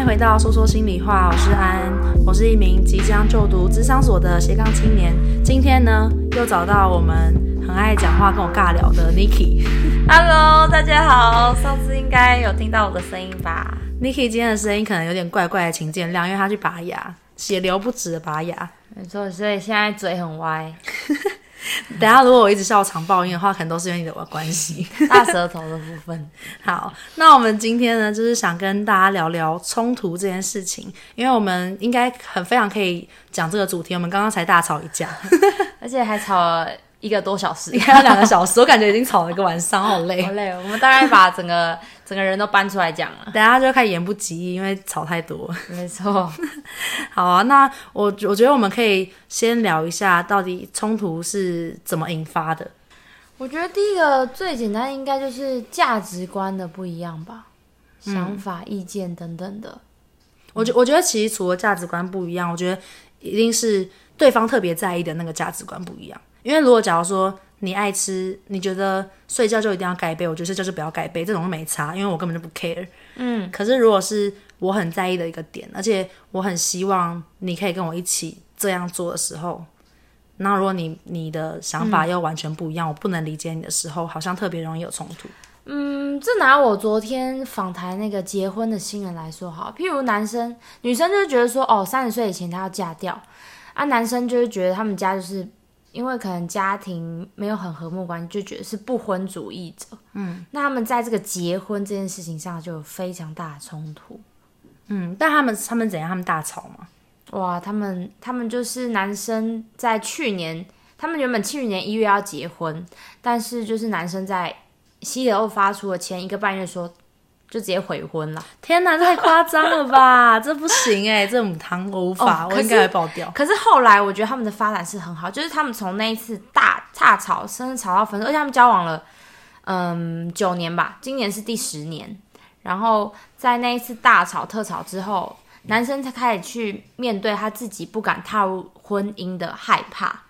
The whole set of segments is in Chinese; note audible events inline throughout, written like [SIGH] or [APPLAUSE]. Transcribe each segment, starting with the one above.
欢迎回到说说心里话，我是安，我是一名即将就读咨商所的斜杠青年。今天呢，又找到我们很爱讲话跟我尬聊的 Niki。[LAUGHS] Hello，大家好，上次应该有听到我的声音吧？[LAUGHS] Niki 今天的声音可能有点怪怪的，请见谅，因为他去拔牙，血流不止的拔牙。没错，所以现在嘴很歪。[LAUGHS] [LAUGHS] 等下，如果我一直笑场抱怨的话，可能都是因为你的关系。大舌头的部分。[LAUGHS] 好，那我们今天呢，就是想跟大家聊聊冲突这件事情，因为我们应该很非常可以讲这个主题。我们刚刚才大吵一架，[LAUGHS] 而且还吵了一个多小时，[LAUGHS] 还有两个小时，我感觉已经吵了一个晚上，[LAUGHS] 好累，好累。我们大概把整个。[LAUGHS] 整个人都搬出来讲了，等下就开始言不及义，因为吵太多。没错，好啊，那我我觉得我们可以先聊一下，到底冲突是怎么引发的。我觉得第一个最简单，应该就是价值观的不一样吧，嗯、想法、意见等等的。我觉我觉得其实除了价值观不一样，我觉得一定是对方特别在意的那个价值观不一样。因为如果假如说。你爱吃，你觉得睡觉就一定要盖被？我觉得睡觉就不要盖被，这种都没差，因为我根本就不 care。嗯，可是如果是我很在意的一个点，而且我很希望你可以跟我一起这样做的时候，那如果你你的想法又完全不一样，嗯、我不能理解你的时候，好像特别容易有冲突。嗯，这拿我昨天访谈那个结婚的新人来说好，譬如男生、女生就是觉得说，哦，三十岁以前他要嫁掉，啊，男生就是觉得他们家就是。因为可能家庭没有很和睦关系，就觉得是不婚主义者。嗯，那他们在这个结婚这件事情上就有非常大的冲突。嗯，但他们他们怎样？他们大吵吗？哇，他们他们就是男生在去年，他们原本去年一月要结婚，但是就是男生在西德欧发出的前一个半月说。就直接悔婚了！[LAUGHS] 天哪，太夸张了吧！[LAUGHS] 这不行哎、欸，这母汤我无法，哦、我应该会爆掉。可是后来我觉得他们的发展是很好，就是他们从那一次大大吵，甚至吵到分手，而且他们交往了嗯九年吧，今年是第十年。然后在那一次大吵特吵之后，男生才开始去面对他自己不敢踏入婚姻的害怕。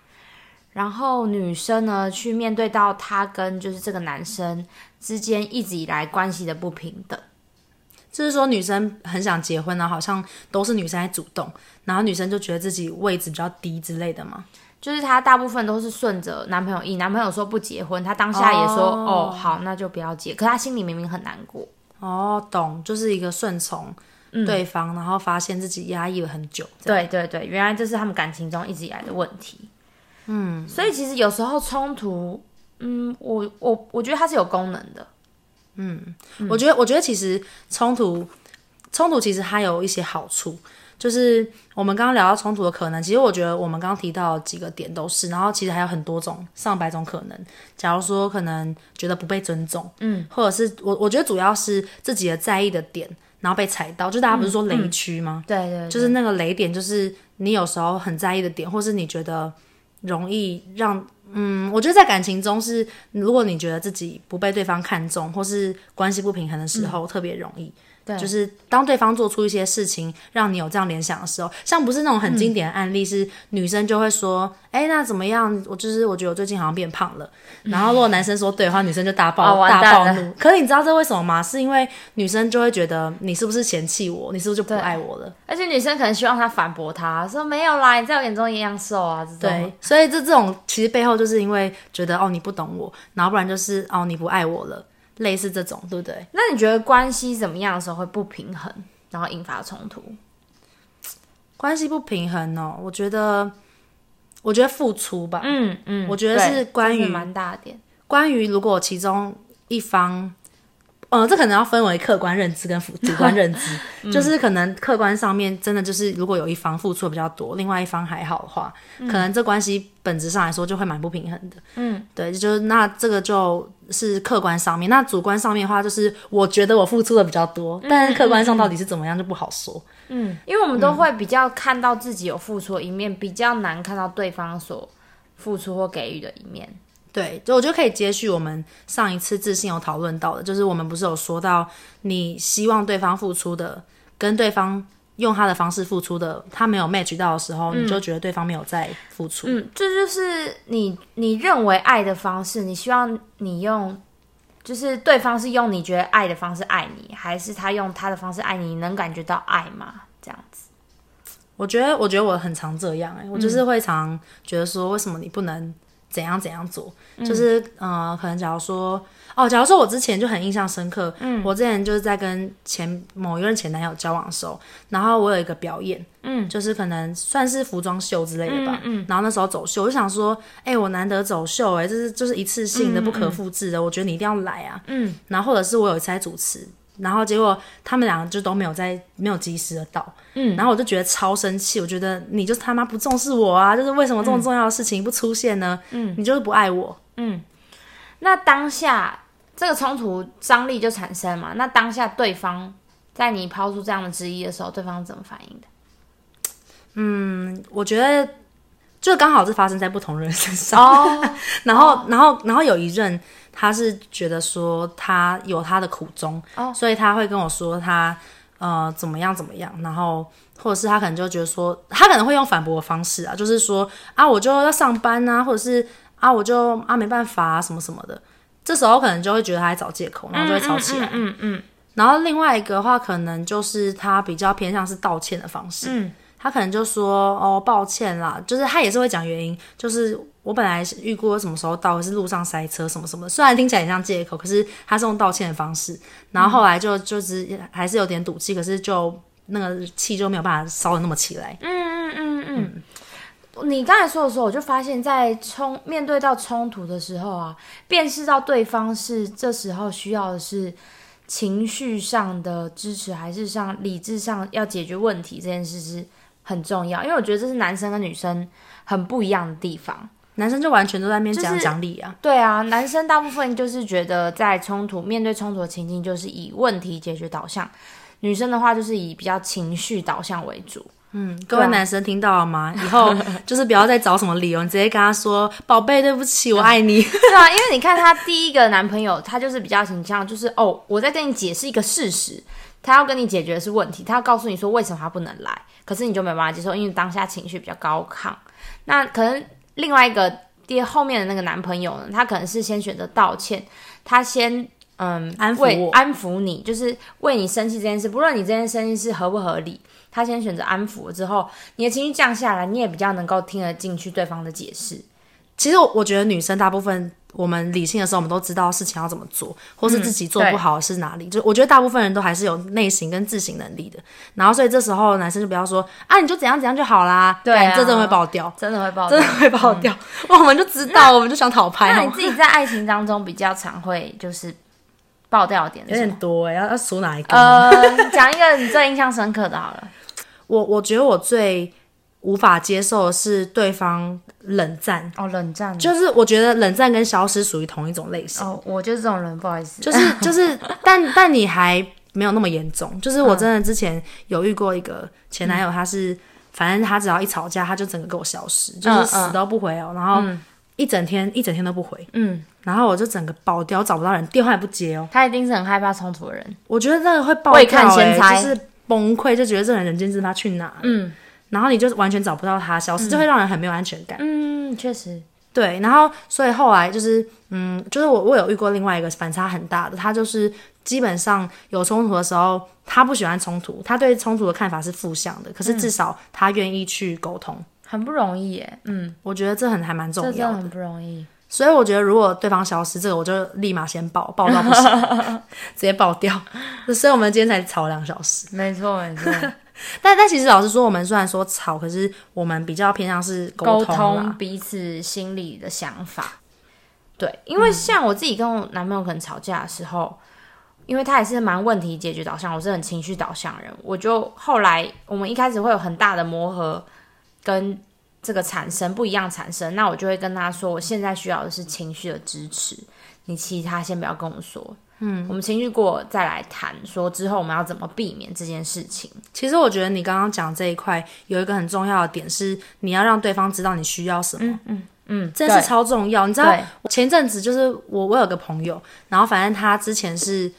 然后女生呢，去面对到她跟就是这个男生之间一直以来关系的不平等，就是说女生很想结婚呢，好像都是女生在主动，然后女生就觉得自己位置比较低之类的嘛。就是她大部分都是顺着男朋友意，男朋友说不结婚，她当下也说哦，哦好，那就不要结。可她心里明明很难过。哦，懂，就是一个顺从对方，嗯、然后发现自己压抑了很久。对对对，原来这是他们感情中一直以来的问题。嗯，所以其实有时候冲突，嗯，我我我觉得它是有功能的。嗯，嗯我觉得我觉得其实冲突冲突其实它有一些好处，就是我们刚刚聊到冲突的可能，其实我觉得我们刚刚提到几个点都是，然后其实还有很多种上百种可能。假如说可能觉得不被尊重，嗯，或者是我我觉得主要是自己的在意的点，然后被踩到，就大家不是说雷区吗？嗯嗯、对，对对，就是那个雷点，就是你有时候很在意的点，或是你觉得。容易让，嗯，我觉得在感情中是，如果你觉得自己不被对方看重，或是关系不平衡的时候，嗯、特别容易。对，就是当对方做出一些事情让你有这样联想的时候，像不是那种很经典的案例，是女生就会说，哎、嗯，那怎么样？我就是我觉得我最近好像变胖了。然后如果男生说对的话，女生就大爆、哦、大暴怒。可是你知道这为什么吗？是因为女生就会觉得你是不是嫌弃我？你是不是就不爱我了？而且女生可能希望他反驳他说没有啦，你在我眼中一样瘦啊。这种对，所以这这种其实背后就是因为觉得哦你不懂我，然后不然就是哦你不爱我了。类似这种，对不对？那你觉得关系怎么样的时候会不平衡，然后引发冲突？关系不平衡哦，我觉得，我觉得付出吧，嗯嗯，我觉得是关于蛮大点。关于如果其中一方。嗯，这可能要分为客观认知跟主观认知，[LAUGHS] 嗯、就是 [LAUGHS] 可能客观上面真的就是，如果有一方付出的比较多，另外一方还好的话，嗯、可能这关系本质上来说就会蛮不平衡的。嗯，对，就是那这个就是客观上面，那主观上面的话，就是我觉得我付出的比较多，嗯、但是客观上到底是怎么样就不好说。嗯，因为我们都会比较看到自己有付出的一面，比较难看到对方所付出或给予的一面。对，就我觉得可以接续我们上一次自信有讨论到的，就是我们不是有说到，你希望对方付出的，跟对方用他的方式付出的，他没有 match 到的时候，嗯、你就觉得对方没有在付出。嗯，这就，就是你你认为爱的方式，你希望你用就是对方是用你觉得爱的方式爱你，还是他用他的方式爱你？你能感觉到爱吗？这样子，我觉得，我觉得我很常这样哎、欸，我就是会常觉得说，为什么你不能怎样怎样做？嗯、就是呃，可能假如说。哦，假如说我之前就很印象深刻，嗯，我之前就是在跟前某一任前男友交往的时候，然后我有一个表演，嗯，就是可能算是服装秀之类的吧，嗯，嗯，然后那时候走秀，我就想说，哎、欸，我难得走秀、欸，哎，这是就是一次性的、不可复制的、嗯，我觉得你一定要来啊，嗯，然后或者是我有一次在主持，然后结果他们两个就都没有在，没有及时的到，嗯，然后我就觉得超生气，我觉得你就是他妈不重视我啊，就是为什么这么重要的事情不出现呢？嗯，你就是不爱我，嗯。那当下这个冲突张力就产生嘛？那当下对方在你抛出这样的质疑的时候，对方怎么反应的？嗯，我觉得就刚好是发生在不同人身上。哦、[LAUGHS] 然后、哦，然后，然后有一任他是觉得说他有他的苦衷，哦、所以他会跟我说他呃怎么样怎么样，然后或者是他可能就觉得说他可能会用反驳的方式啊，就是说啊我就要上班啊，或者是。啊，我就啊没办法啊，什么什么的，这时候可能就会觉得他在找借口，然后就会吵起来。嗯嗯，嗯，嗯。然后另外一个的话，可能就是他比较偏向是道歉的方式。嗯。他可能就说：“哦，抱歉啦。”就是他也是会讲原因，就是我本来是预估什么时候到，是路上塞车什么什么。虽然听起来很像借口，可是他是用道歉的方式。然后后来就就是还是有点赌气，可是就那个气就没有办法烧得那么起来。嗯嗯嗯嗯。嗯你刚才说的时候，我就发现，在冲面对到冲突的时候啊，辨识到对方是这时候需要的是情绪上的支持，还是上理智上要解决问题这件事是很重要。因为我觉得这是男生跟女生很不一样的地方。男生就完全都在那边讲讲理啊，对啊，男生大部分就是觉得在冲突面对冲突的情境，就是以问题解决导向；女生的话就是以比较情绪导向为主。嗯，各位男生听到了吗？以后就是不要再找什么理由，你直接跟他说：“宝贝，对不起，我爱你。[LAUGHS] ” [LAUGHS] 对啊，因为你看他第一个男朋友，他就是比较形象，就是哦，我在跟你解释一个事实，他要跟你解决的是问题，他要告诉你说为什么他不能来，可是你就没办法接受，因为当下情绪比较高亢。那可能另外一个爹后面的那个男朋友呢，他可能是先选择道歉，他先嗯安抚，安抚你，就是为你生气这件事，不论你这件生气是合不合理。他先选择安抚了之后，你的情绪降下来，你也比较能够听得进去对方的解释。其实我觉得女生大部分我们理性的时候，我们都知道事情要怎么做，或是自己做不好是哪里。嗯、就我觉得大部分人都还是有内省跟自省能力的。然后所以这时候男生就不要说啊，你就怎样怎样就好啦。对、啊，这真的会爆掉，真的会爆，真的会爆掉。我们就知道，我们就想讨拍。[LAUGHS] 那你自己在爱情当中比较常会就是爆掉点有点多哎，要要数哪一个？呃，讲一个你最印象深刻的好了。[LAUGHS] 我我觉得我最无法接受的是对方冷战。哦，冷战。就是我觉得冷战跟消失属于同一种类型。哦，我就是这种人，不好意思，就是 [LAUGHS] 就是，但但你还没有那么严重，就是我真的之前有遇过一个前男友，他是、嗯、反正他只要一吵架，他就整个给我消失，就是死都不回哦，然后一整天、嗯、一整天都不回，嗯，然后我就整个爆掉，找不到人，电话也不接哦，他一定是很害怕冲突的人，我觉得那个会爆掉、欸，未看先猜。就是。崩溃就觉得这个人人间蒸发去哪？嗯，然后你就完全找不到他，消失、嗯、就会让人很没有安全感。嗯，确实，对。然后所以后来就是，嗯，就是我我有遇过另外一个反差很大的，他就是基本上有冲突的时候，他不喜欢冲突，他对冲突的看法是负向的。可是至少他愿意去沟通，很不容易耶。嗯，我觉得这很还蛮重要的，这很不容易。所以我觉得，如果对方消失，这个我就立马先爆，爆到不行，[LAUGHS] 直接爆掉。所以我们今天才吵了两小时。没错，没错。但但其实老实说，我们虽然说吵，可是我们比较偏向是沟通，通彼此心里的想法。对，因为像我自己跟我男朋友可能吵架的时候，嗯、因为他也是蛮问题解决导向，我是很情绪导向的人，我就后来我们一开始会有很大的磨合跟。这个产生不一样产生，那我就会跟他说，我现在需要的是情绪的支持，你其他先不要跟我说，嗯，我们情绪过再来谈，说之后我们要怎么避免这件事情。其实我觉得你刚刚讲这一块有一个很重要的点是，你要让对方知道你需要什么，嗯嗯，嗯，这是超重要。你知道，前阵子就是我我有个朋友，然后反正他之前是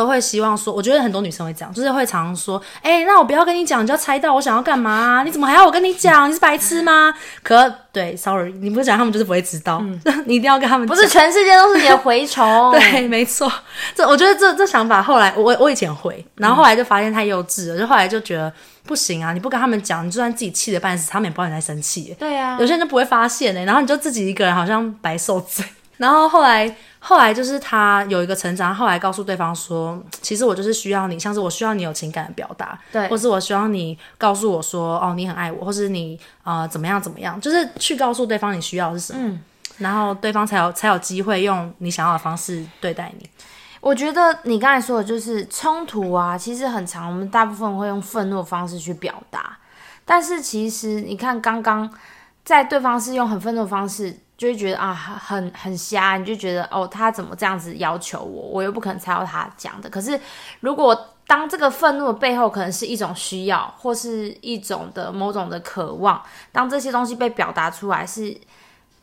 都会希望说，我觉得很多女生会这样，就是会常常说，哎、欸，那我不要跟你讲，你就要猜到我想要干嘛？你怎么还要我跟你讲？你是白痴吗？可对，sorry，你不讲，他们就是不会知道。嗯、[LAUGHS] 你一定要跟他们讲。不是全世界都是你的蛔虫。[LAUGHS] 对，没错。这我觉得这这想法后来我我以前会，然后后来就发现太幼稚了，就后来就觉得不行啊！你不跟他们讲，你就算自己气得半死，他们也不知道你在生气。对啊，有些人就不会发现呢，然后你就自己一个人好像白受罪。然后后来，后来就是他有一个成长，后来告诉对方说，其实我就是需要你，像是我需要你有情感的表达，对，或是我希望你告诉我说，哦，你很爱我，或是你呃怎么样怎么样，就是去告诉对方你需要的是什么，嗯，然后对方才有才有机会用你想要的方式对待你。我觉得你刚才说的就是冲突啊，其实很长，我们大部分会用愤怒的方式去表达，但是其实你看刚刚在对方是用很愤怒的方式。就会觉得啊，很很瞎，你就觉得哦，他怎么这样子要求我？我又不可能猜到他讲的。可是，如果当这个愤怒的背后可能是一种需要，或是一种的某种的渴望，当这些东西被表达出来，是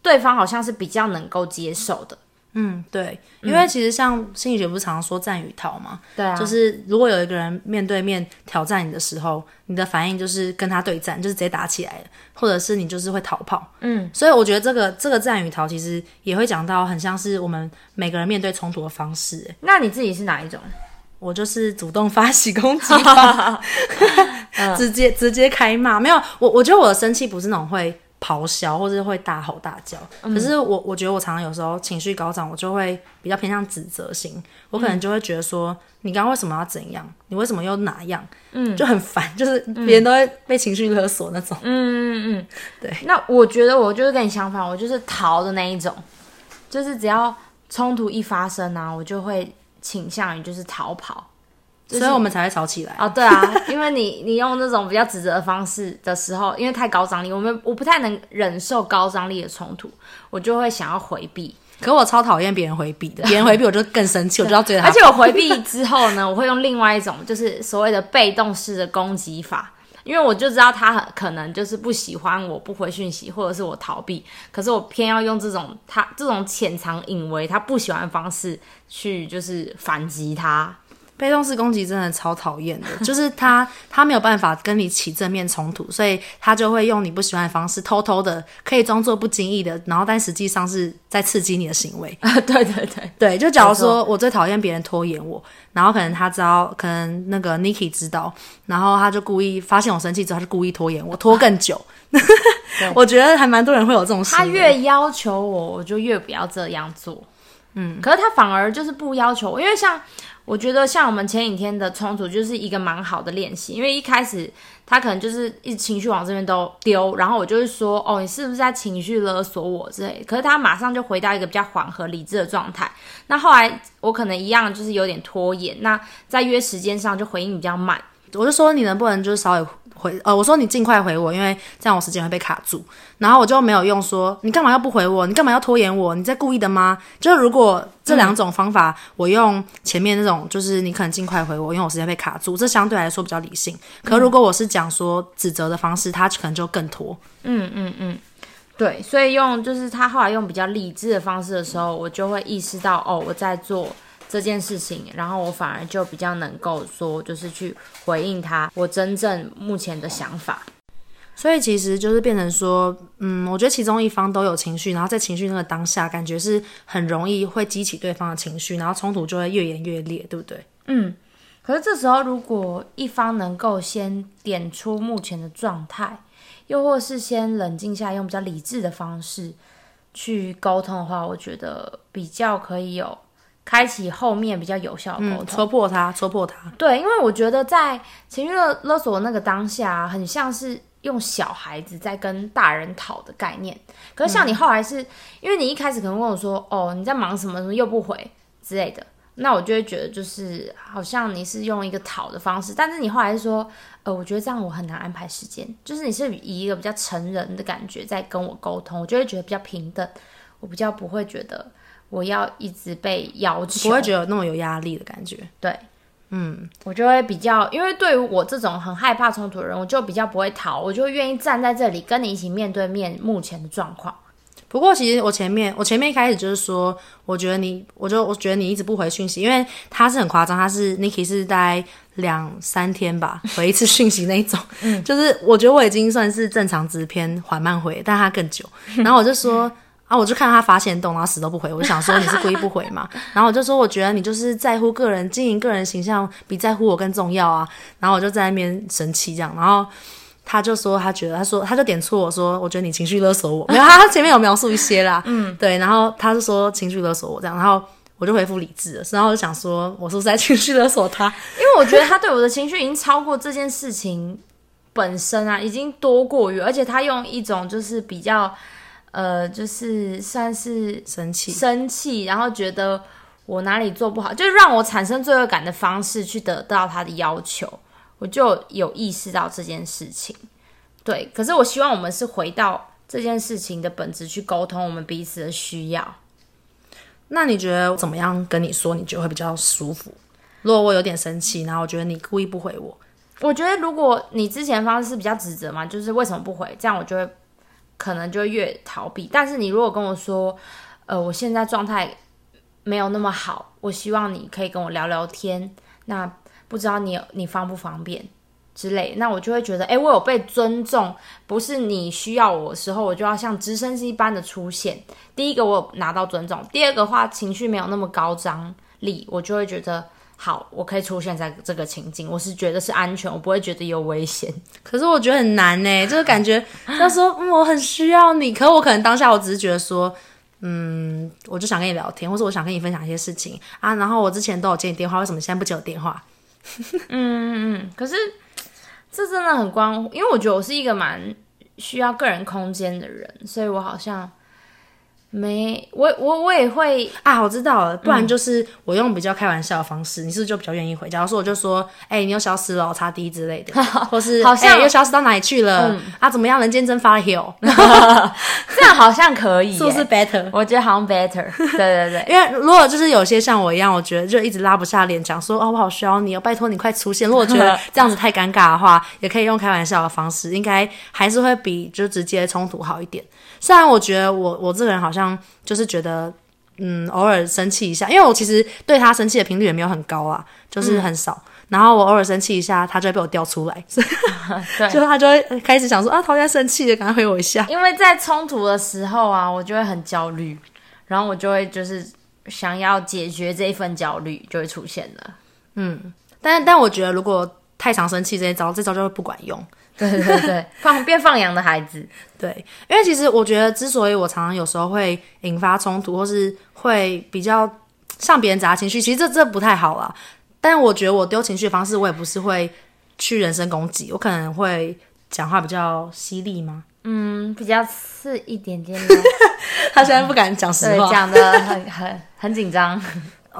对方好像是比较能够接受的。嗯，对，因为其实像心理学不是常常说战与逃嘛，对啊，就是如果有一个人面对面挑战你的时候，你的反应就是跟他对战，就是直接打起来了，或者是你就是会逃跑。嗯，所以我觉得这个这个战与逃其实也会讲到很像是我们每个人面对冲突的方式。那你自己是哪一种？我就是主动发起攻击，[LAUGHS] 直接直接开骂。没有，我我觉得我的生气不是那种会。咆哮或者会大吼大叫，嗯、可是我我觉得我常常有时候情绪高涨，我就会比较偏向指责型，我可能就会觉得说，嗯、你刚刚为什么要怎样？你为什么又哪样？嗯，就很烦，就是别人都会被情绪勒索那种。嗯嗯嗯，对。那我觉得我就是跟你相反，我就是逃的那一种，就是只要冲突一发生啊，我就会倾向于就是逃跑。所以我们才会吵起来哦，对啊，因为你你用那种比较指责的方式的时候，因为太高张力，我们我不太能忍受高张力的冲突，我就会想要回避。可我超讨厌别人回避的，别人回避我就更生气，我就要追他。而且我回避之后呢，我会用另外一种就是所谓的被动式的攻击法，因为我就知道他很可能就是不喜欢我不回讯息，或者是我逃避，可是我偏要用这种他这种潜藏隐微他不喜欢的方式去就是反击他。被动式攻击真的超讨厌的，[LAUGHS] 就是他他没有办法跟你起正面冲突，所以他就会用你不喜欢的方式，偷偷的可以装作不经意的，然后但实际上是在刺激你的行为。啊 [LAUGHS] 对对对对，就假如说我最讨厌别人拖延我，然后可能他知道，可能那个 Niki 知道，然后他就故意发现我生气之后，他就故意拖延我，拖更久。[LAUGHS] 我觉得还蛮多人会有这种事。他越要求我，我就越不要这样做。嗯，可是他反而就是不要求我，因为像。我觉得像我们前几天的冲突就是一个蛮好的练习，因为一开始他可能就是一情绪往这边都丢，然后我就会说，哦，你是不是在情绪勒索我之类？可是他马上就回到一个比较缓和理智的状态。那后来我可能一样就是有点拖延，那在约时间上就回应比较慢，我就说你能不能就是稍微。回呃，我说你尽快回我，因为这样我时间会被卡住。然后我就没有用说你干嘛要不回我？你干嘛要拖延我？你在故意的吗？就是如果这两种方法，我用前面那种，就是你可能尽快回我，因为我时间被卡住，这相对来说比较理性。可如果我是讲说指责的方式，他可能就更拖。嗯嗯嗯，对。所以用就是他后来用比较理智的方式的时候，我就会意识到哦，我在做。这件事情，然后我反而就比较能够说，就是去回应他我真正目前的想法。所以其实就是变成说，嗯，我觉得其中一方都有情绪，然后在情绪那个当下，感觉是很容易会激起对方的情绪，然后冲突就会越演越烈，对不对？嗯。可是这时候，如果一方能够先点出目前的状态，又或是先冷静下来，用比较理智的方式去沟通的话，我觉得比较可以有。开启后面比较有效的沟通，嗯，戳破他，戳破他。对，因为我觉得在情绪勒勒索的那个当下，很像是用小孩子在跟大人讨的概念。可是像你后来是，嗯、因为你一开始可能问我说：“哦，你在忙什么？什么又不回之类的。”那我就会觉得就是好像你是用一个讨的方式。但是你后来是说：“呃，我觉得这样我很难安排时间。”就是你是以一个比较成人的感觉在跟我沟通，我就会觉得比较平等，我比较不会觉得。我要一直被要求，不会觉得有那么有压力的感觉。对，嗯，我就会比较，因为对于我这种很害怕冲突的人，我就比较不会逃，我就会愿意站在这里跟你一起面对面目前的状况。不过其实我前面我前面一开始就是说，我觉得你，我就我觉得你一直不回讯息，因为他是很夸张，他是 Niki 是大概两三天吧回一次讯息那种，[LAUGHS] 嗯，就是我觉得我已经算是正常值偏缓慢回，但他更久。然后我就说啊，我就看到他发现动，然后死都不回，我就想说你是故意不回嘛。然后我就说我觉得你就是在乎个人经营个人形象比在乎我更重要啊。然后我就在那边生气这样，然后。他就说他觉得，他说他就点错我说，我觉得你情绪勒索我。没有，他他前面有描述一些啦，嗯，对，然后他就说情绪勒索我这样，然后我就回复理智了，然后我就想说，我是不是在情绪勒索他？因为我觉得他对我的情绪已经超过这件事情本身啊，已经多过于，而且他用一种就是比较呃，就是算是生气生气，然后觉得我哪里做不好，就是让我产生罪恶感的方式去得到他的要求。我就有意识到这件事情，对。可是我希望我们是回到这件事情的本质去沟通我们彼此的需要。那你觉得怎么样跟你说，你觉得会比较舒服？如果我有点生气，然后我觉得你故意不回我，我觉得如果你之前方式是比较指责嘛，就是为什么不回，这样我就会可能就越逃避。但是你如果跟我说，呃，我现在状态没有那么好，我希望你可以跟我聊聊天，那。不知道你你方不方便之类，那我就会觉得，诶，我有被尊重，不是你需要我的时候，我就要像直升机般的出现。第一个，我拿到尊重；第二个话，情绪没有那么高张力，我就会觉得好，我可以出现在这个情境，我是觉得是安全，我不会觉得有危险。可是我觉得很难呢，就是感觉他说，嗯，我很需要你，可我可能当下我只是觉得说，嗯，我就想跟你聊天，或者我想跟你分享一些事情啊，然后我之前都有接你电话，为什么现在不接我电话？[LAUGHS] 嗯嗯嗯，可是这真的很关，因为我觉得我是一个蛮需要个人空间的人，所以我好像。没，我我我也会啊，我知道了，不然就是我用比较开玩笑的方式，嗯、你是不是就比较愿意回？假如说我就说，哎、欸，你又消失了，擦地之类的，[LAUGHS] 或是好像、欸、又消失到哪里去了？嗯、啊，怎么样？人间蒸发了 [LAUGHS] 这样好像可以，[LAUGHS] 是不是 better？我觉得好像 better，对对对，因为如果就是有些像我一样，我觉得就一直拉不下脸讲说，哦，我好需要你，哦，拜托你快出现。如果觉得这样子太尴尬的话，也可以用开玩笑的方式，应该还是会比就直接冲突好一点。虽然我觉得我我这个人好像就是觉得，嗯，偶尔生气一下，因为我其实对他生气的频率也没有很高啊，就是很少。嗯、然后我偶尔生气一下，他就会被我调出来，[LAUGHS] 对，就他就会开始想说啊，他在生气了，赶快回我一下。因为在冲突的时候啊，我就会很焦虑，然后我就会就是想要解决这一份焦虑，就会出现了。嗯，但但我觉得如果太常生气这一招，这招就会不管用。[LAUGHS] 对对对，放变放羊的孩子，对，因为其实我觉得，之所以我常常有时候会引发冲突，或是会比较向别人砸情绪，其实这这不太好啦。但我觉得我丢情绪的方式，我也不是会去人身攻击，我可能会讲话比较犀利吗？嗯，比较刺一点点。[LAUGHS] 他现在不敢讲实话，讲的很很很紧张。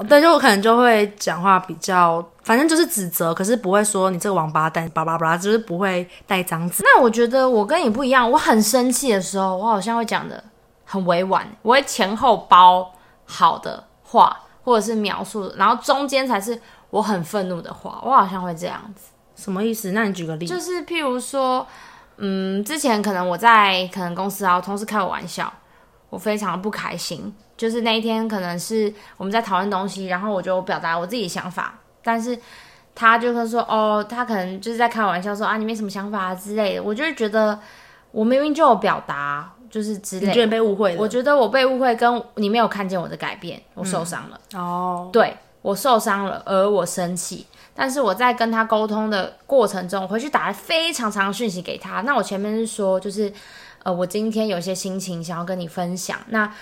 对，就我可能就会讲话比较，反正就是指责，可是不会说你这个王八蛋，巴拉巴拉，就是不会带脏字。那我觉得我跟你不一样，我很生气的时候，我好像会讲的很委婉，我会前后包好的话，或者是描述，然后中间才是我很愤怒的话，我好像会这样子。什么意思？那你举个例子。就是譬如说，嗯，之前可能我在可能公司啊，同事开我玩笑，我非常的不开心。就是那一天，可能是我们在讨论东西，然后我就表达我自己的想法，但是他就会说，哦，他可能就是在开玩笑说啊，你没什么想法啊之类的。我就会觉得，我明明就有表达，就是之类的。你觉得被误会了？我觉得我被误会，跟你没有看见我的改变，我受伤了。嗯、哦，对，我受伤了，而我生气。但是我在跟他沟通的过程中，我回去打了非常长的讯息给他。那我前面是说，就是呃，我今天有些心情想要跟你分享。那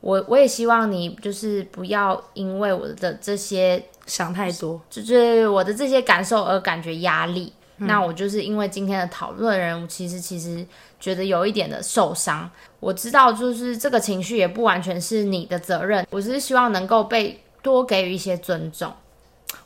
我我也希望你就是不要因为我的这些想太多，就是我的这些感受而感觉压力。嗯、那我就是因为今天的讨论人，其实其实觉得有一点的受伤。我知道就是这个情绪也不完全是你的责任，我只是希望能够被多给予一些尊重。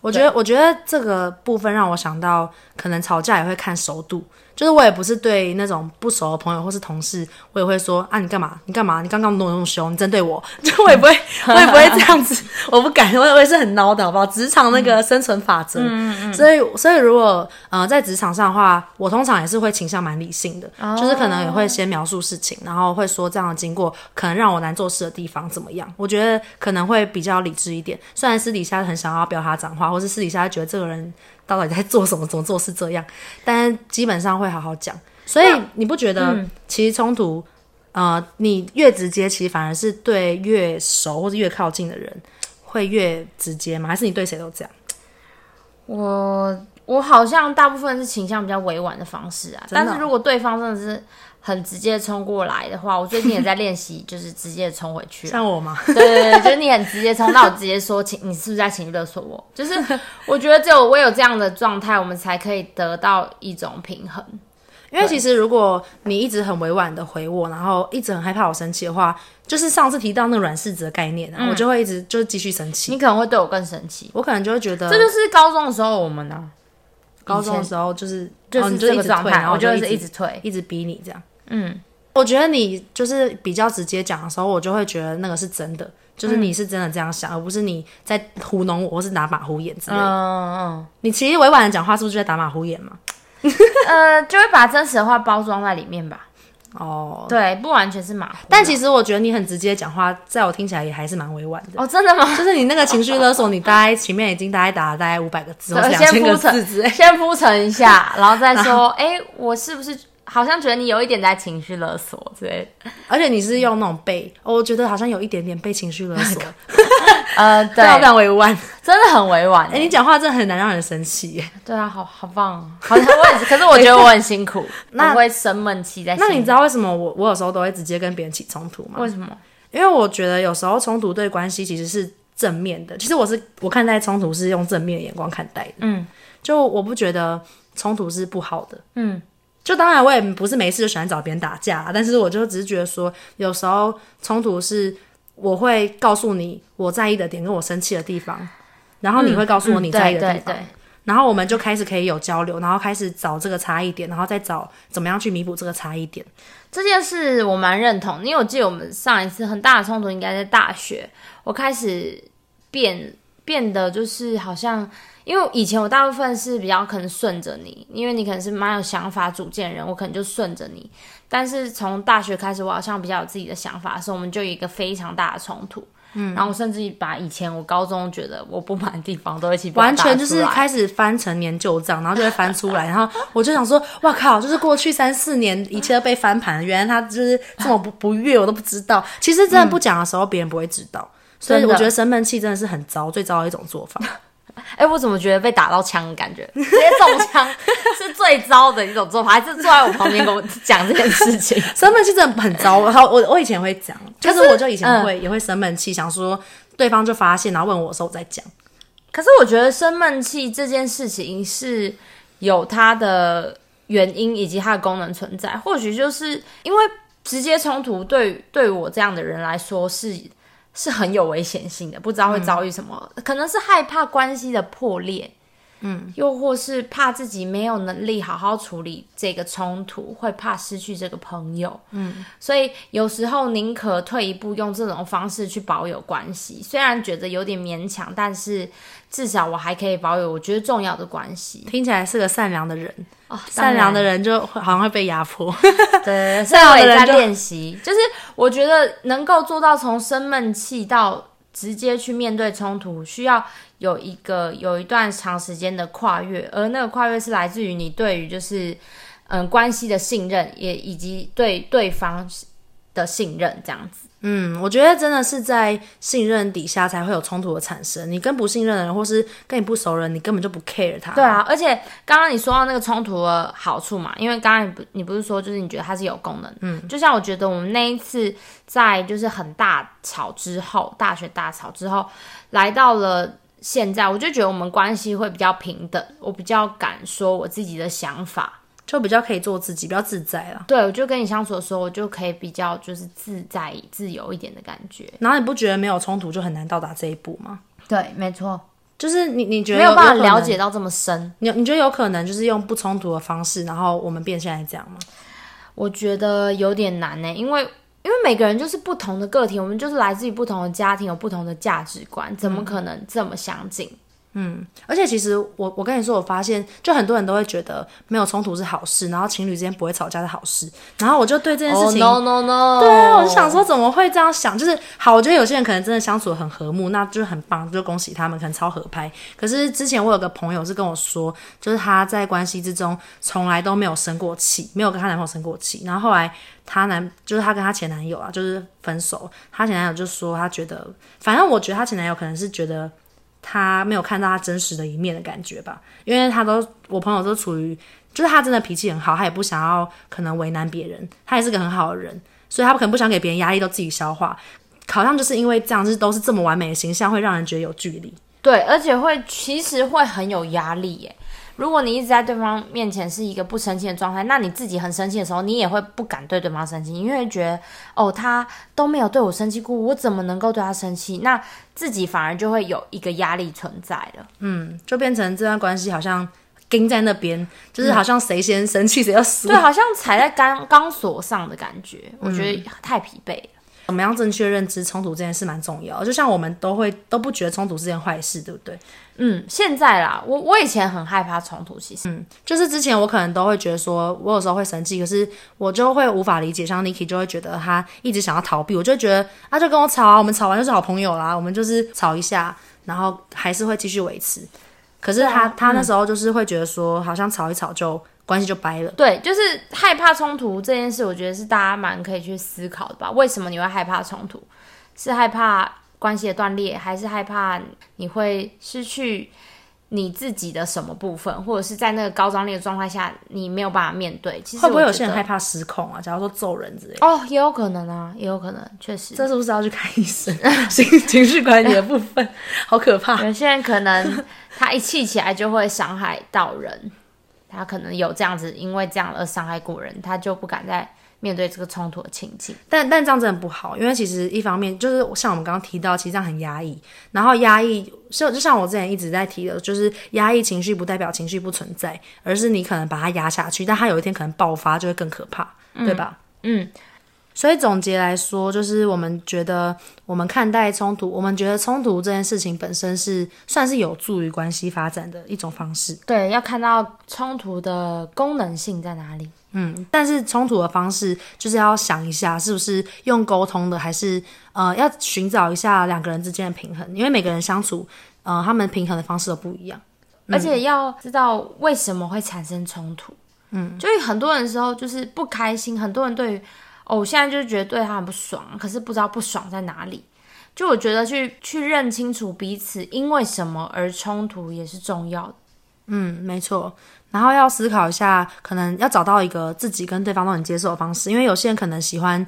我觉得，我觉得这个部分让我想到，可能吵架也会看熟度。就是我也不是对那种不熟的朋友或是同事，我也会说啊，你干嘛？你干嘛？你刚刚弄那么凶，你针对我，[LAUGHS] 就我也不会，我也不会这样子，[LAUGHS] 我不敢，我我也是很孬的，好不好？职场那个生存法则，嗯嗯嗯，所以所以如果呃在职场上的话，我通常也是会倾向蛮理性的，哦，就是可能也会先描述事情，然后会说这样的经过可能让我难做事的地方怎么样，我觉得可能会比较理智一点。虽然私底下很想要表达讲话，或是私底下觉得这个人。到底在做什么？怎么做事这样？但基本上会好好讲。所以你不觉得，其实冲突，嗯、呃，你越直接，其实反而是对越熟或者越靠近的人会越直接吗？还是你对谁都这样？我我好像大部分是倾向比较委婉的方式啊。但是如果对方真的是。很直接冲过来的话，我最近也在练习，就是直接冲回去。像我吗？对对对，就是你很直接冲，那我直接说，请你是不是在情绪勒索我？就是我觉得只有我有这样的状态，我们才可以得到一种平衡。因为其实如果你一直很委婉的回我，然后一直很害怕我生气的话，就是上次提到那个软柿子的概念，然后我就会一直就是继续生气。你可能会对我更生气，我可能就会觉得这就是高中的时候我们呢、啊，高中的时候就是就是这个状态，我就是一直推，一直逼你这样。嗯，我觉得你就是比较直接讲的时候，我就会觉得那个是真的，就是你是真的这样想，嗯、而不是你在糊弄我，或是打马虎眼之类的。嗯嗯，你其实委婉的讲话，是不是就在打马虎眼嘛？[LAUGHS] 呃，就会把真实的话包装在里面吧。哦，对，不完全是马虎。但其实我觉得你很直接讲话，在我听起来也还是蛮委婉的。哦，真的吗？就是你那个情绪勒索，你大概前面已经大概打了大概五百个字，或是两千个字，先铺陈一下，然后再说，哎、欸，我是不是？好像觉得你有一点在情绪勒索之类，而且你是用那种被，我觉得好像有一点点被情绪勒索。[LAUGHS] 呃，对，非常委婉，真的很委婉。哎、欸，你讲话真的很难让人生气。对啊，好好棒，好像我也是，可是我觉得我很辛苦，[LAUGHS] 那我会生闷气在。那你知道为什么我我有时候都会直接跟别人起冲突吗？为什么？因为我觉得有时候冲突对关系其实是正面的。其实我是我看待冲突是用正面的眼光看待的。嗯，就我不觉得冲突是不好的。嗯。就当然，我也不是没事就喜欢找别人打架，但是我就只是觉得说，有时候冲突是我会告诉你我在意的点跟我生气的地方，然后你会告诉我你在意的地方，然后我们就开始可以有交流，然后开始找这个差异点，然后再找怎么样去弥补这个差异点。这件事我蛮认同，因为我记得我们上一次很大的冲突应该在大学，我开始变变得就是好像。因为以前我大部分是比较可能顺着你，因为你可能是蛮有想法、主见的人，我可能就顺着你。但是从大学开始，我好像比较有自己的想法，所以我们就有一个非常大的冲突。嗯，然后甚至把以前我高中觉得我不满的地方都一起完全就是开始翻陈年旧账，然后就会翻出来，然后我就想说，哇靠，就是过去三四年一切都被翻盘了，原来他就是这么不不悦，我都不知道。其实真的不讲的时候，别人不会知道，所以我觉得生闷气真的是很糟，最糟的一种做法。[LAUGHS] 哎、欸，我怎么觉得被打到枪的感觉？直接中枪是最糟的一种做法，还是坐在我旁边跟我讲这件事情？[LAUGHS] 生闷气真的很糟。然后我我以前会讲，就是我就以前会、嗯、也会生闷气，想说对方就发现，然后问我的时候我再讲。可是我觉得生闷气这件事情是有它的原因以及它的功能存在，或许就是因为直接冲突对对我这样的人来说是。是很有危险性的，不知道会遭遇什么，嗯、可能是害怕关系的破裂，嗯，又或是怕自己没有能力好好处理这个冲突，会怕失去这个朋友，嗯，所以有时候宁可退一步，用这种方式去保有关系，虽然觉得有点勉强，但是至少我还可以保有我觉得重要的关系。听起来是个善良的人。哦、善良的人就好像会被压迫，[LAUGHS] 对，[LAUGHS] 善良的人在练习，就是我觉得能够做到从生闷气到直接去面对冲突，需要有一个有一段长时间的跨越，而那个跨越是来自于你对于就是嗯关系的信任，也以及对对方的信任这样子。嗯，我觉得真的是在信任底下才会有冲突的产生。你跟不信任的人，或是跟你不熟人，你根本就不 care 他。对啊，而且刚刚你说到那个冲突的好处嘛，因为刚刚你不你不是说就是你觉得它是有功能，嗯，就像我觉得我们那一次在就是很大吵之后，大学大吵之后，来到了现在，我就觉得我们关系会比较平等，我比较敢说我自己的想法。就比较可以做自己，比较自在了。对，我就跟你相处的时候，我就可以比较就是自在、自由一点的感觉。然后你不觉得没有冲突就很难到达这一步吗？对，没错。就是你你觉得没有办法了解到这么深？你你觉得有可能就是用不冲突的方式，然后我们变现在这样吗？我觉得有点难呢，因为因为每个人就是不同的个体，我们就是来自于不同的家庭，有不同的价值观，怎么可能这么相近？嗯嗯，而且其实我我跟你说，我发现就很多人都会觉得没有冲突是好事，然后情侣之间不会吵架是好事，然后我就对这件事情，oh, no no no，对啊，我就想说怎么会这样想？就是好，我觉得有些人可能真的相处得很和睦，那就是很棒，就恭喜他们，可能超合拍。可是之前我有个朋友是跟我说，就是她在关系之中从来都没有生过气，没有跟她男朋友生过气，然后后来她男就是她跟她前男友啊，就是分手，她前男友就说他觉得，反正我觉得她前男友可能是觉得。他没有看到他真实的一面的感觉吧，因为他都我朋友都处于，就是他真的脾气很好，他也不想要可能为难别人，他也是个很好的人，所以他可能不想给别人压力，都自己消化。好像就是因为这样，就是都是这么完美的形象，会让人觉得有距离。对，而且会其实会很有压力耶。如果你一直在对方面前是一个不生气的状态，那你自己很生气的时候，你也会不敢对对方生气，因为觉得哦，他都没有对我生气过，我怎么能够对他生气？那自己反而就会有一个压力存在了。嗯，就变成这段关系好像钉在那边，就是好像谁先生气谁要死，对，好像踩在钢钢索上的感觉，我觉得太疲惫了。怎么样正确认知冲突这件事蛮重要，就像我们都会都不觉得冲突是件坏事，对不对？嗯，现在啦，我我以前很害怕冲突，其实，嗯，就是之前我可能都会觉得说，我有时候会生气，可是我就会无法理解，像 Niki 就会觉得他一直想要逃避，我就会觉得啊，就跟我吵啊，我们吵完就是好朋友啦，我们就是吵一下，然后还是会继续维持。可是他、啊、他那时候就是会觉得说，好像吵一吵就。关系就掰了。对，就是害怕冲突这件事，我觉得是大家蛮可以去思考的吧。为什么你会害怕冲突？是害怕关系的断裂，还是害怕你会失去你自己的什么部分，或者是在那个高张力的状态下，你没有办法面对？其实会不会有些人害怕失控啊？假如说揍人之类的。哦，也有可能啊，也有可能，确实。这是不是要去看医生？[LAUGHS] 情 [LAUGHS] 情绪管理的部分，好可怕。有些人可能他一气起来就会伤害到人。他可能有这样子，因为这样而伤害过人，他就不敢再面对这个冲突的情境。但但这样真的不好，因为其实一方面就是像我们刚刚提到，其实这样很压抑。然后压抑，就就像我之前一直在提的，就是压抑情绪不代表情绪不存在，而是你可能把它压下去，但它有一天可能爆发，就会更可怕，嗯、对吧？嗯。所以总结来说，就是我们觉得，我们看待冲突，我们觉得冲突这件事情本身是算是有助于关系发展的一种方式。对，要看到冲突的功能性在哪里。嗯，但是冲突的方式就是要想一下，是不是用沟通的，还是呃，要寻找一下两个人之间的平衡，因为每个人相处，呃，他们平衡的方式都不一样，而且要知道为什么会产生冲突。嗯，就很多人的时候就是不开心，很多人对于。哦，我现在就是觉得对他很不爽，可是不知道不爽在哪里。就我觉得去去认清楚彼此因为什么而冲突也是重要的。嗯，没错。然后要思考一下，可能要找到一个自己跟对方都能接受的方式，因为有些人可能喜欢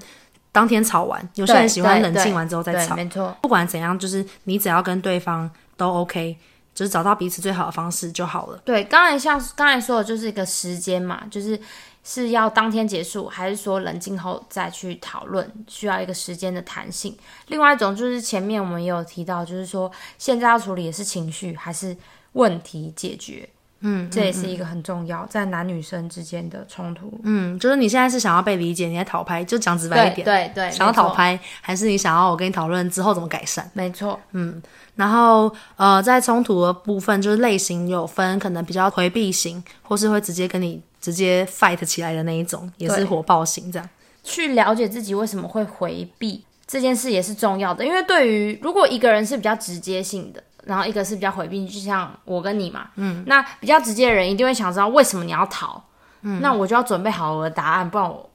当天吵完，有些人喜欢冷静完之后再吵。没错。不管怎样，就是你只要跟对方都 OK，就是找到彼此最好的方式就好了。对，刚才像刚才说的，就是一个时间嘛，就是。是要当天结束，还是说冷静后再去讨论？需要一个时间的弹性。另外一种就是前面我们也有提到，就是说现在要处理的是情绪还是问题解决？嗯，这也是一个很重要，在男女生之间的冲突。嗯，就是你现在是想要被理解，你在讨拍，就讲直白一点，对对，对想要讨拍，还是你想要我跟你讨论之后怎么改善？没错，嗯，然后呃，在冲突的部分，就是类型有分，可能比较回避型，或是会直接跟你。直接 fight 起来的那一种，也是火爆型这样。去了解自己为什么会回避这件事也是重要的，因为对于如果一个人是比较直接性的，然后一个是比较回避，就像我跟你嘛，嗯，那比较直接的人一定会想知道为什么你要逃，嗯，那我就要准备好我的答案，不然我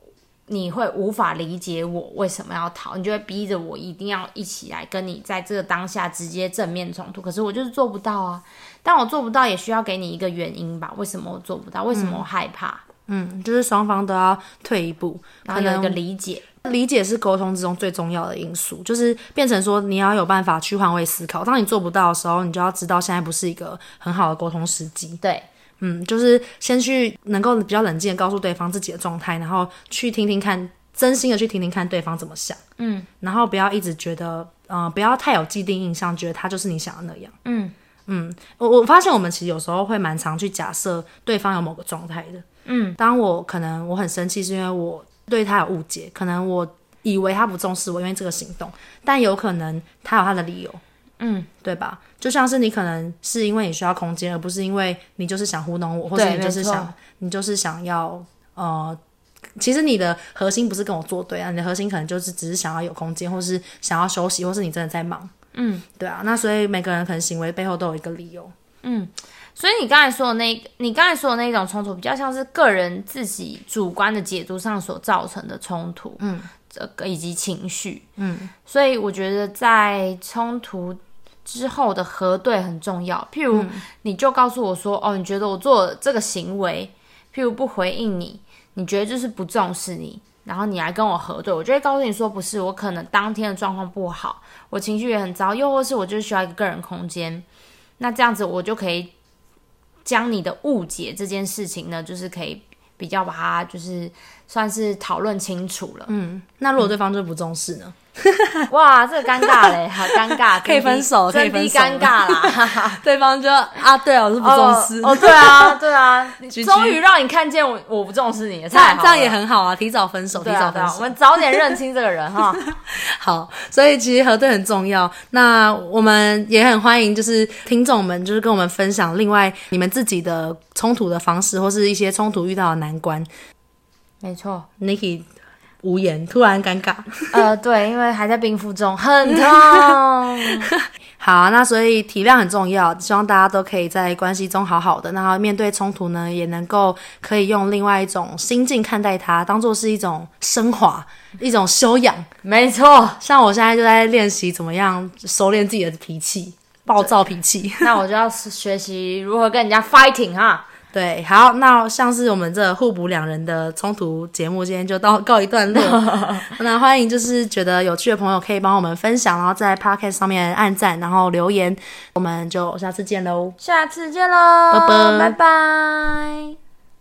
你会无法理解我为什么要逃，你就会逼着我一定要一起来跟你在这个当下直接正面冲突，可是我就是做不到啊。但我做不到，也需要给你一个原因吧？为什么我做不到？为什么我害怕？嗯，嗯，就是双方都要退一步，然后有一个理解。理解是沟通之中最重要的因素，就是变成说你要有办法去换位思考。当你做不到的时候，你就要知道现在不是一个很好的沟通时机。对，嗯，就是先去能够比较冷静的告诉对方自己的状态，然后去听听看，真心的去听听看对方怎么想。嗯，然后不要一直觉得，嗯、呃，不要太有既定印象，觉得他就是你想的那样。嗯。嗯，我我发现我们其实有时候会蛮常去假设对方有某个状态的。嗯，当我可能我很生气，是因为我对他有误解，可能我以为他不重视我，因为这个行动，但有可能他有他的理由。嗯，对吧？就像是你可能是因为你需要空间，而不是因为你就是想糊弄我，或者你就是想你就是想要呃，其实你的核心不是跟我作对啊，你的核心可能就是只是想要有空间，或是想要休息，或是你真的在忙。嗯，对啊。那所以每个人可能行为背后都有一个理由。嗯，所以你刚才说的那，你刚才说的那种冲突，比较像是个人自己主观的解读上所造成的冲突。嗯，这个以及情绪。嗯，所以我觉得在冲突。之后的核对很重要，譬如你就告诉我说，嗯、哦，你觉得我做这个行为，譬如不回应你，你觉得就是不重视你，然后你来跟我核对，我就会告诉你说，不是，我可能当天的状况不好，我情绪也很糟，又或是我就是需要一个个人空间，那这样子我就可以将你的误解这件事情呢，就是可以比较把它就是算是讨论清楚了。嗯，那如果对方就不重视呢？[LAUGHS] 哇，这个尴尬嘞，[LAUGHS] 好尴尬，可以分手，可以分手，尴尬啦。[LAUGHS] 对方就啊，对啊，我是不重视。哦，对啊，对啊，终于让你看见我，我不重视你了，太这样也很好啊，提早分手，提早分手，我们早点认清这个人哈。好，所以其实核对很重要。那我们也很欢迎，就是听众们，就是跟我们分享另外你们自己的冲突的方式，或是一些冲突遇到的难关。没错，Niki。无言，突然尴尬。[LAUGHS] 呃，对，因为还在冰敷中，很 [LAUGHS] 痛。好，那所以体谅很重要，希望大家都可以在关系中好好的，然后面对冲突呢，也能够可以用另外一种心境看待它，当做是一种升华，[LAUGHS] 一种修养。没错，像我现在就在练习怎么样收敛自己的脾气，暴躁脾气。那我就要学习如何跟人家 fighting 哈。对，好，那像是我们这互补两人的冲突节目，今天就到告一段落。[LAUGHS] 那欢迎就是觉得有趣的朋友可以帮我们分享，然后在 Podcast 上面按赞，然后留言，我们就下次见喽。下次见喽，拜拜，拜拜。